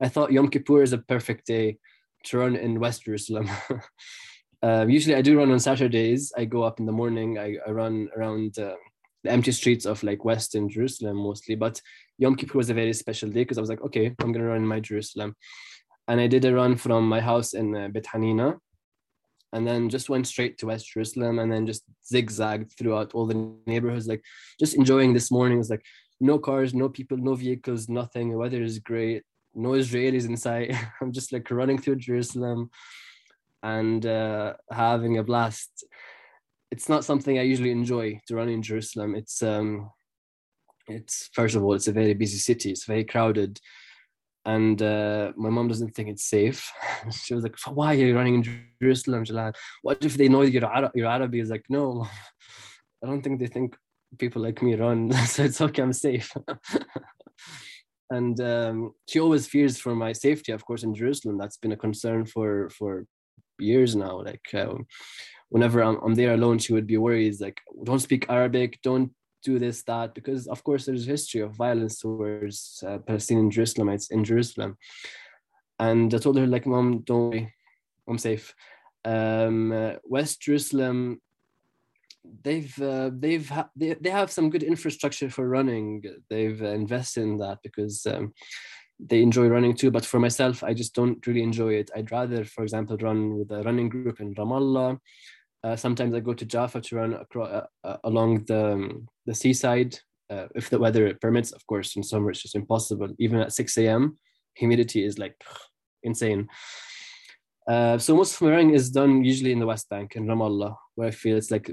I thought Yom Kippur is a perfect day to run in West Jerusalem. uh, usually, I do run on Saturdays. I go up in the morning. I, I run around uh, the empty streets of like Western Jerusalem mostly. But Yom Kippur was a very special day because I was like, okay, I'm gonna run in my Jerusalem, and I did a run from my house in uh, Bet Hanina, and then just went straight to West Jerusalem, and then just zigzagged throughout all the neighborhoods, like just enjoying this morning. It was like no cars, no people, no vehicles, nothing. The weather is great no Israelis in sight. I'm just like running through Jerusalem and uh, having a blast. It's not something I usually enjoy to run in Jerusalem. It's um, it's first of all, it's a very busy city. It's very crowded, and uh, my mom doesn't think it's safe. she was like, "Why are you running in Jerusalem, Jalal? What if they know you're Arab? You're Arabic?" Is like, "No, I don't think they think people like me run, so it's okay. I'm safe." and um, she always fears for my safety of course in jerusalem that's been a concern for for years now like uh, whenever I'm, I'm there alone she would be worried like don't speak arabic don't do this that because of course there's a history of violence towards uh, palestinian jerusalemites in jerusalem. And i told her like mom don't worry i'm safe. Um, uh, west jerusalem they've uh, they've ha- they, they have some good infrastructure for running. They've invested in that because um, they enjoy running too but for myself i just don't really enjoy it i'd rather for example run with a running group in ramallah uh, sometimes i go to jaffa to run across, uh, uh, along the, um, the seaside uh, if the weather permits of course in summer it's just impossible even at 6 a.m humidity is like insane uh, so most of my running is done usually in the West Bank in Ramallah, where I feel it's like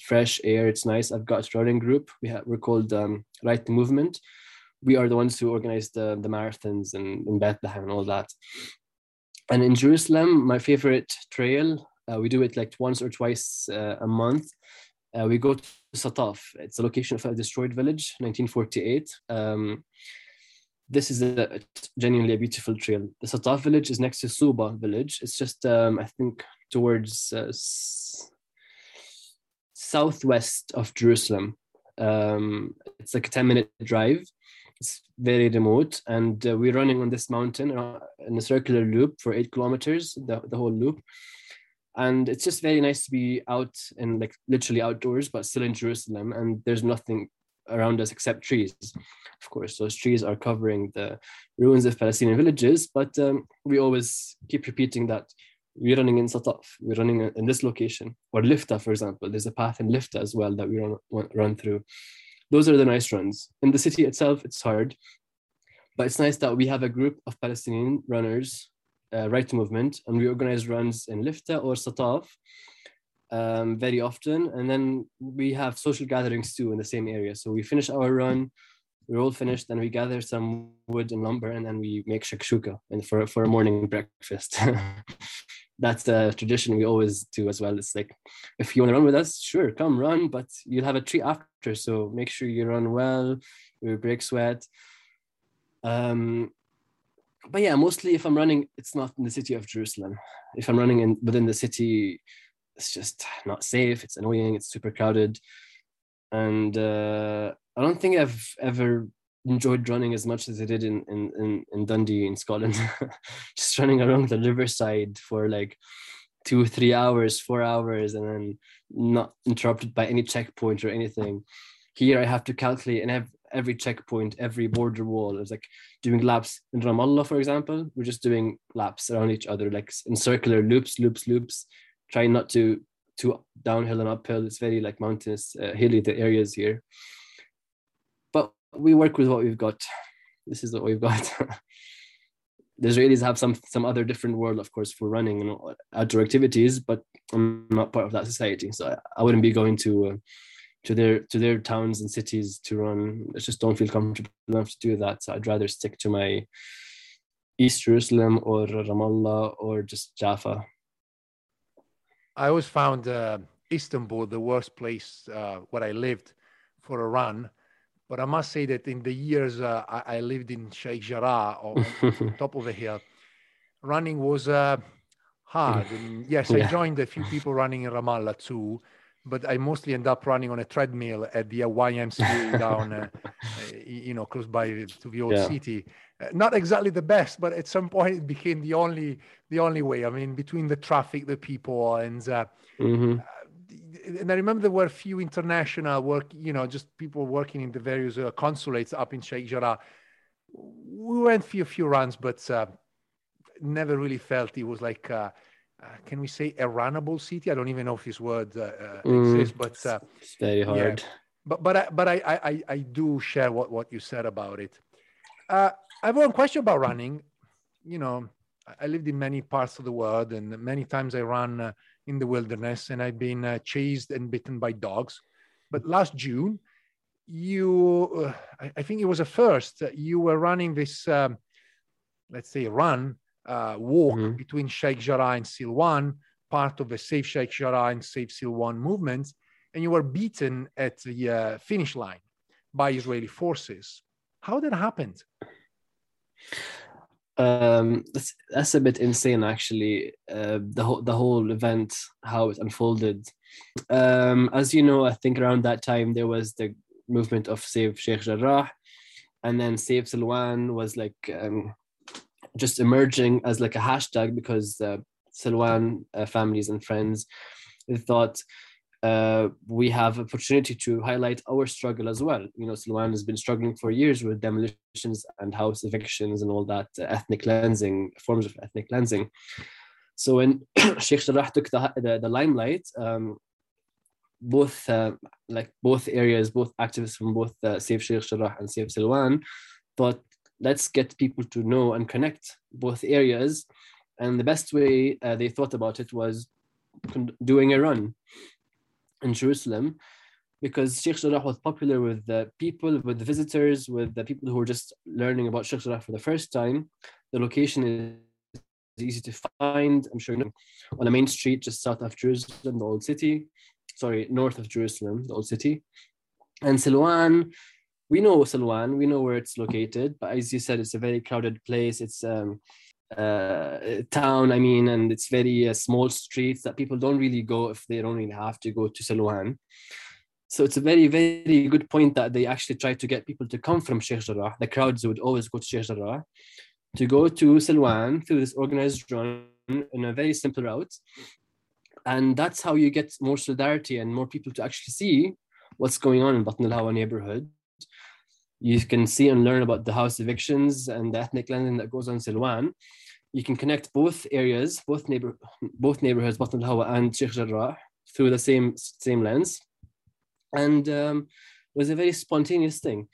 fresh air. It's nice. I've got a running group. We have we're called um, Right Movement. We are the ones who organize the the marathons and in Bethlehem and all that. And in Jerusalem, my favorite trail. Uh, we do it like once or twice uh, a month. Uh, we go to Sataf. It's a location of a destroyed village, 1948. Um, this is a, genuinely a beautiful trail. The Sataf village is next to Suba village. It's just, um, I think, towards uh, s- southwest of Jerusalem. Um, it's like a 10 minute drive. It's very remote. And uh, we're running on this mountain uh, in a circular loop for eight kilometers, the, the whole loop. And it's just very nice to be out and like literally outdoors, but still in Jerusalem. And there's nothing around us except trees. Of course, those trees are covering the ruins of Palestinian villages, but um, we always keep repeating that we're running in Sataf, we're running in this location, or Lifta, for example. There's a path in Lifta as well that we run, run through. Those are the nice runs. In the city itself, it's hard, but it's nice that we have a group of Palestinian runners, uh, right to movement, and we organize runs in Lifta or Sataf um, very often. And then we have social gatherings too in the same area. So we finish our run, we're all finished, and we gather some wood and lumber, and then we make shakshuka and for, for a morning breakfast. That's the tradition we always do as well. It's like, if you want to run with us, sure, come run, but you'll have a treat after. So make sure you run well, you break sweat. Um, but yeah, mostly if I'm running, it's not in the city of Jerusalem. If I'm running in within the city, it's just not safe. It's annoying. It's super crowded, and uh, I don't think I've ever enjoyed running as much as I did in in in, in Dundee in Scotland. just running along the riverside for like two, three hours, four hours, and then not interrupted by any checkpoint or anything. Here I have to calculate and have every checkpoint, every border wall. It's like doing laps in Ramallah, for example. We're just doing laps around each other, like in circular loops, loops, loops, trying not to to downhill and uphill. It's very like mountainous, uh, hilly the areas here. We work with what we've got. This is what we've got. the Israelis have some some other different world, of course, for running and outdoor activities, but I'm not part of that society, so I, I wouldn't be going to uh, to their to their towns and cities to run. I just don't feel comfortable enough to do that. So I'd rather stick to my East Jerusalem or Ramallah or just Jaffa I always found uh, Istanbul the worst place uh, where I lived for a run. But I must say that in the years uh, I, I, lived in Sheikh Jarrah, on top of a hill, running was uh, hard. And yes, yeah. I joined a few people running in Ramallah too. but I mostly end up running on a treadmill at the YMCA down, uh, you know, close by to the old Yeah. city. Uh, not exactly the best, but at some point it became the only the only way. I mean, between the traffic, the people, and uh, Mhm. And I remember there were a few international work, you know, just people working in the various uh, consulates up in Sheikh Jarrah. We went for a few runs, but uh, never really felt it was like, uh, uh, can we say a runnable city? I don't even know if this word uh, uh, Mm. exists, but uh, It's very hard. but but I, but I, I I- do share what what you said about it. Uh, I have one question about running. You know, I- lived in many parts of the world, and many times I run uh, in the wilderness, and I've been uh, chased and bitten by dogs. But last June, you, uh, I, I think it was a first. uh, You were running this, um, let's say, run uh, walk Mhm. between Sheikh Jarrah and Silwan, part of the Save Sheikh Jarrah and Save Silwan movement and you were beaten at the uh, finish line by Israeli forces. How that happened? Um that's that's a bit insane actually uh, the whole the whole event how it unfolded. Um as you know i think around that time there was the movement of save sheikh jarrah and then save silwan was like um just emerging as like a hashtag because uh, silwan uh, families and friends thought uh, we have opportunity to highlight our struggle as well. You know, Silwan has been struggling for years with demolitions and house evictions and all that uh, ethnic cleansing, forms of ethnic cleansing. So when Sheikh Jarrah took the, the, the limelight, um, both uh, like both areas, both activists from both uh, Save Sheikh Jarrah and Save Silwan thought, let's get people to know and connect both areas. And the best way uh, they thought about it was doing a run in Jerusalem because Sheikh Jarrah was popular with the people, with the visitors, with the people who were just learning about Sheikh Jarrah for the first time. The location is easy to find. I'm sure you know, on a main street just south of Jerusalem, the old city. Sorry, north of Jerusalem, the old city. And Silwan, we know Silwan, we know where it's located, but as you said, it's a very crowded place. It's um, uh, town, I mean, and it's very uh, small streets that people don't really go if they don't really have to go to Silwan. So it's a very, very good point that they actually try to get people to come from Sheikh Jarrah. The crowds would always go to Sheikh Jarrah to go to Silwan through this organized run in a very simple route. And that's how you get more solidarity and more people to actually see what's going on in Batn al Hawa neighborhood. You can see and learn about the house evictions and the ethnic cleansing that goes on in Silwan. You can connect both areas, both neighbor, both neighborhoods, Batn al Hawa and Sheikh Jarrah, through the same same lens, and um, it was a very spontaneous thing.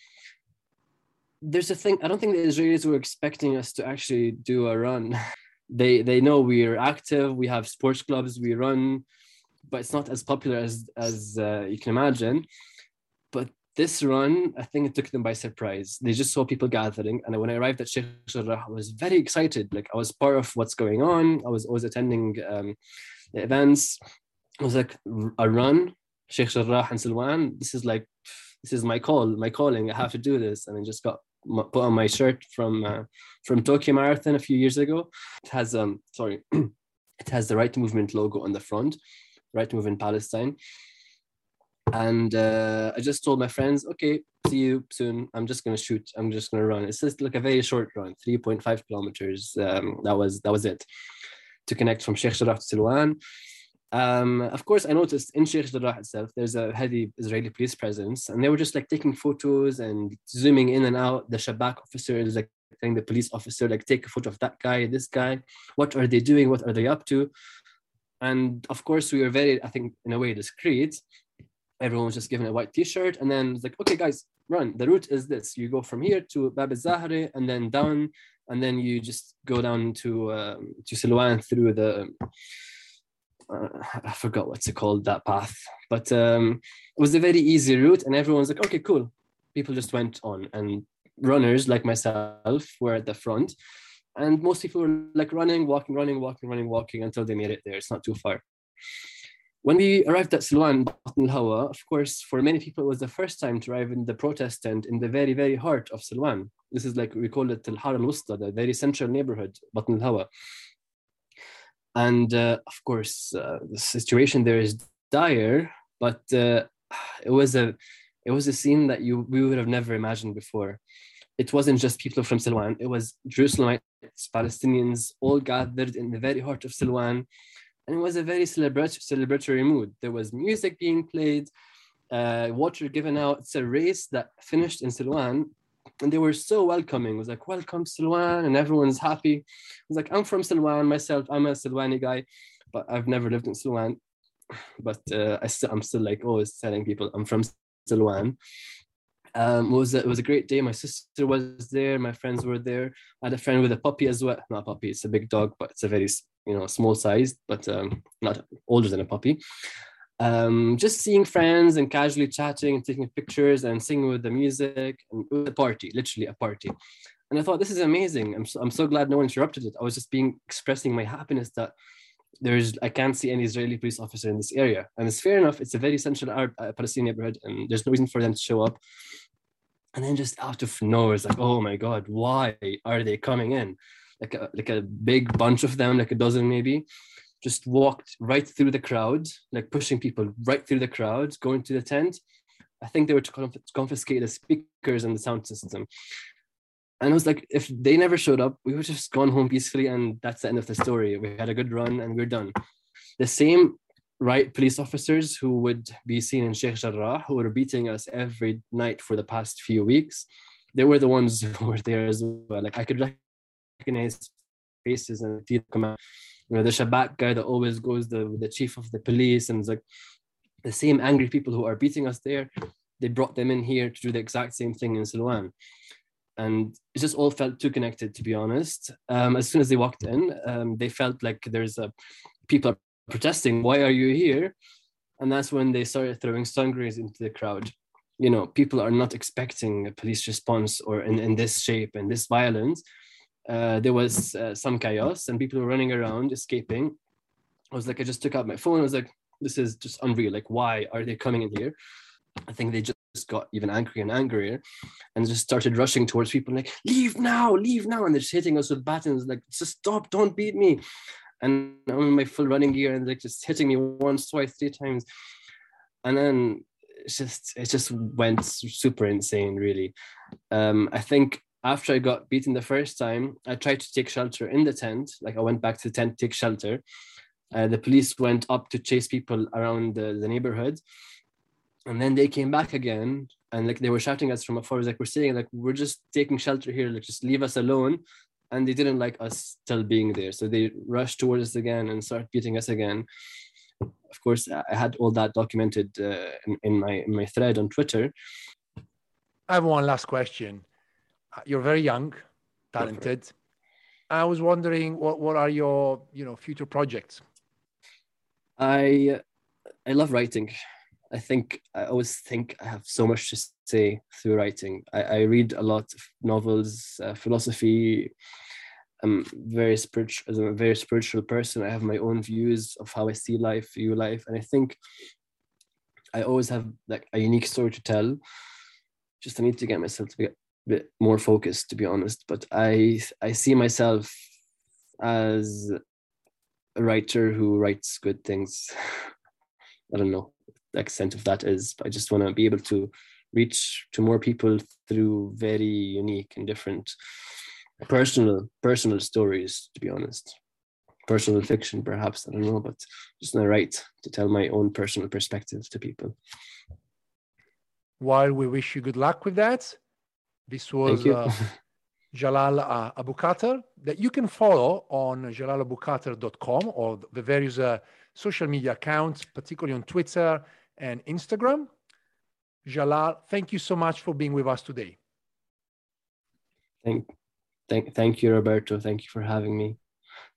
There's a thing I don't think the Israelis were expecting us to actually do a run. they they know we're active, we have sports clubs, we run, but it's not as popular as as uh, you can imagine. But this run, I think it took them by surprise. They just saw people gathering, and when I arrived at Sheikh Jarrah, I was very excited. Like I was part of what's going on. I was always attending um, the events. It was like a run, Sheikh Jarrah and Silwan. This is like this is my call, my calling. I have to do this, and I just got put on my shirt from uh, from Tokyo Marathon a few years ago. It has um sorry, it has the Right Movement logo on the front, Right to Movement Palestine. And uh, I just told my friends, okay, see you soon. I'm just gonna shoot. I'm just gonna run. It's just like a very short run, 3.5 kilometers. Um, that was that was it to connect from Sheikh Jarrah to Silwan. Um, of course, I noticed in Sheikh Jarrah itself, there's a heavy Israeli police presence, and they were just like taking photos and zooming in and out. The Shabak officer is like telling the police officer, like, take a photo of that guy, this guy. What are they doing? What are they up to? And of course, we were very, I think, in a way, discreet. Everyone was just given a white T-shirt, and then it's like, okay, guys, run. The route is this: you go from here to Bab al-Zahra, and then down, and then you just go down to um, to Silwan through the uh, I forgot what's it called that path, but um, it was a very easy route, and everyone's like, "Okay, cool." People just went on, and runners like myself were at the front, and most people were like running, walking, running, walking, running, walking until they made it there. It's not too far. When we arrived at Silwan, Batn al-Hawa, of course, for many people, it was the first time to arrive in the protest tent in the very, very heart of Silwan. This is like we call it Al-Har al-Wusta, the very central neighborhood, Batn al-Hawa. And uh, of course, uh, the situation there is dire. but uh, it was a it was a scene that you we would have never imagined before. It wasn't just people from Silwan; it was Jerusalemites, Palestinians, all gathered in the very heart of Silwan, and it was a very celebrat- celebratory mood. There was music being played, uh, water given out. It's a race that finished in Silwan, and they were so welcoming. It was like, "Welcome Silwan," and everyone's happy. It was like, "I'm from Silwan myself. I'm a Silwani guy, but I've never lived in Silwan." But uh, I still, I'm still like always telling people I'm from Silwan. Um, it was a, it was a great day. My sister was there. My friends were there. I had a friend with a puppy as well. Not a puppy. It's a big dog, but it's a very you know small sized, but um, not older than a puppy. Um, just seeing friends and casually chatting and taking pictures and singing with the music and it was a party, literally a party. And I thought this is amazing. I'm so, I'm so glad no one interrupted it. I was just being expressing my happiness that there's I can't see any Israeli police officer in this area, and it's fair enough. It's a very central Arab, uh, Palestinian neighborhood, and there's no reason for them to show up. And then just out of nowhere, it's like, oh my god, why are they coming in? Like a like a big bunch of them, like a dozen maybe, just walked right through the crowd, like pushing people right through the crowd, going to the tent. I think they were to confiscate the speakers and the sound system. And it was like, if they never showed up, we would just gone home peacefully, and that's the end of the story. We had a good run, and we're done. The same right police officers who would be seen in Sheikh Jarrah, who were beating us every night for the past few weeks, they were the ones who were there as well. Like I could recognize faces and come out. You know, the Shabak guy that always goes the the chief of the police, and it's like the same angry people who are beating us there. They brought them in here to do the exact same thing in Silwan and it just all felt too connected to be honest um, as soon as they walked in um, they felt like there's a people are protesting why are you here and that's when they started throwing stun grenades into the crowd you know people are not expecting a police response or in, in this shape and this violence uh, there was uh, some chaos and people were running around escaping. I was like i just took out my phone. I was like this is just unreal. Like why are they coming in here? I think they just got even angrier and angrier and just started rushing towards people like leave now leave now. And they're just hitting us with batons like just stop don't beat me. And I'm in my full running gear and like just hitting me once twice three times. And then it's just it just went super insane really. Um I think after I got beaten the first time I tried to take shelter in the tent. Like I went back to the tent to take shelter. Uh, the police went up to chase people around the, the neighborhood. And then they came back again and like they were shouting at us from afar. Like we're saying like we're just taking shelter here. Like just leave us alone. And they didn't like us still being there. So they rushed towards us again and started beating us again. Of course i had all that documented uh, in, in my in my thread on twitter. I have one last question you're very young talented i was wondering what what are your you know future projects i i love writing I think I always think I have so much to say through writing. I, I read a lot of novels, uh, philosophy. I'm very spiritual. As a very spiritual person, I have my own views of how I see life, view life, and I think I always have like a unique story to tell. Just I need to get myself to be a bit more focused, to be honest. But I I see myself as a writer who writes good things. I don't know the extent of that is. I just want to be able to reach to more people through very unique and different personal personal stories. To be honest, personal fiction, perhaps I don't know, but just not right to tell my own personal perspective to people. While we wish you good luck with that, this was uh, Jalal uh, Abukhater that you can follow on jalalabukhater.com or the various uh, social media accounts, particularly on Twitter and Instagram. Jalal, thank you so much for being with us today. Thank, thank, thank you, Roberto. Thank you for having me.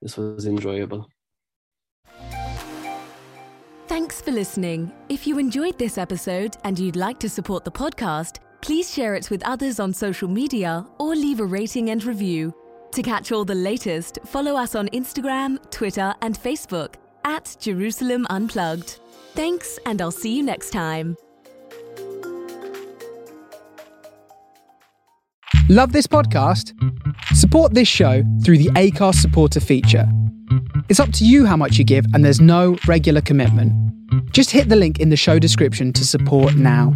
This was enjoyable. Thanks for listening. If you enjoyed this episode and you'd like to support the podcast, please share it with others on social media or leave a rating and review. To catch all the latest, follow us on Instagram, Twitter, and Facebook at Jerusalem Unplugged. Thanks, and I'll see you next time. Love this podcast? Support this show through the Acast supporter feature. It's up to you how much you give, and there's no regular commitment. Just hit the link in the show description to support now.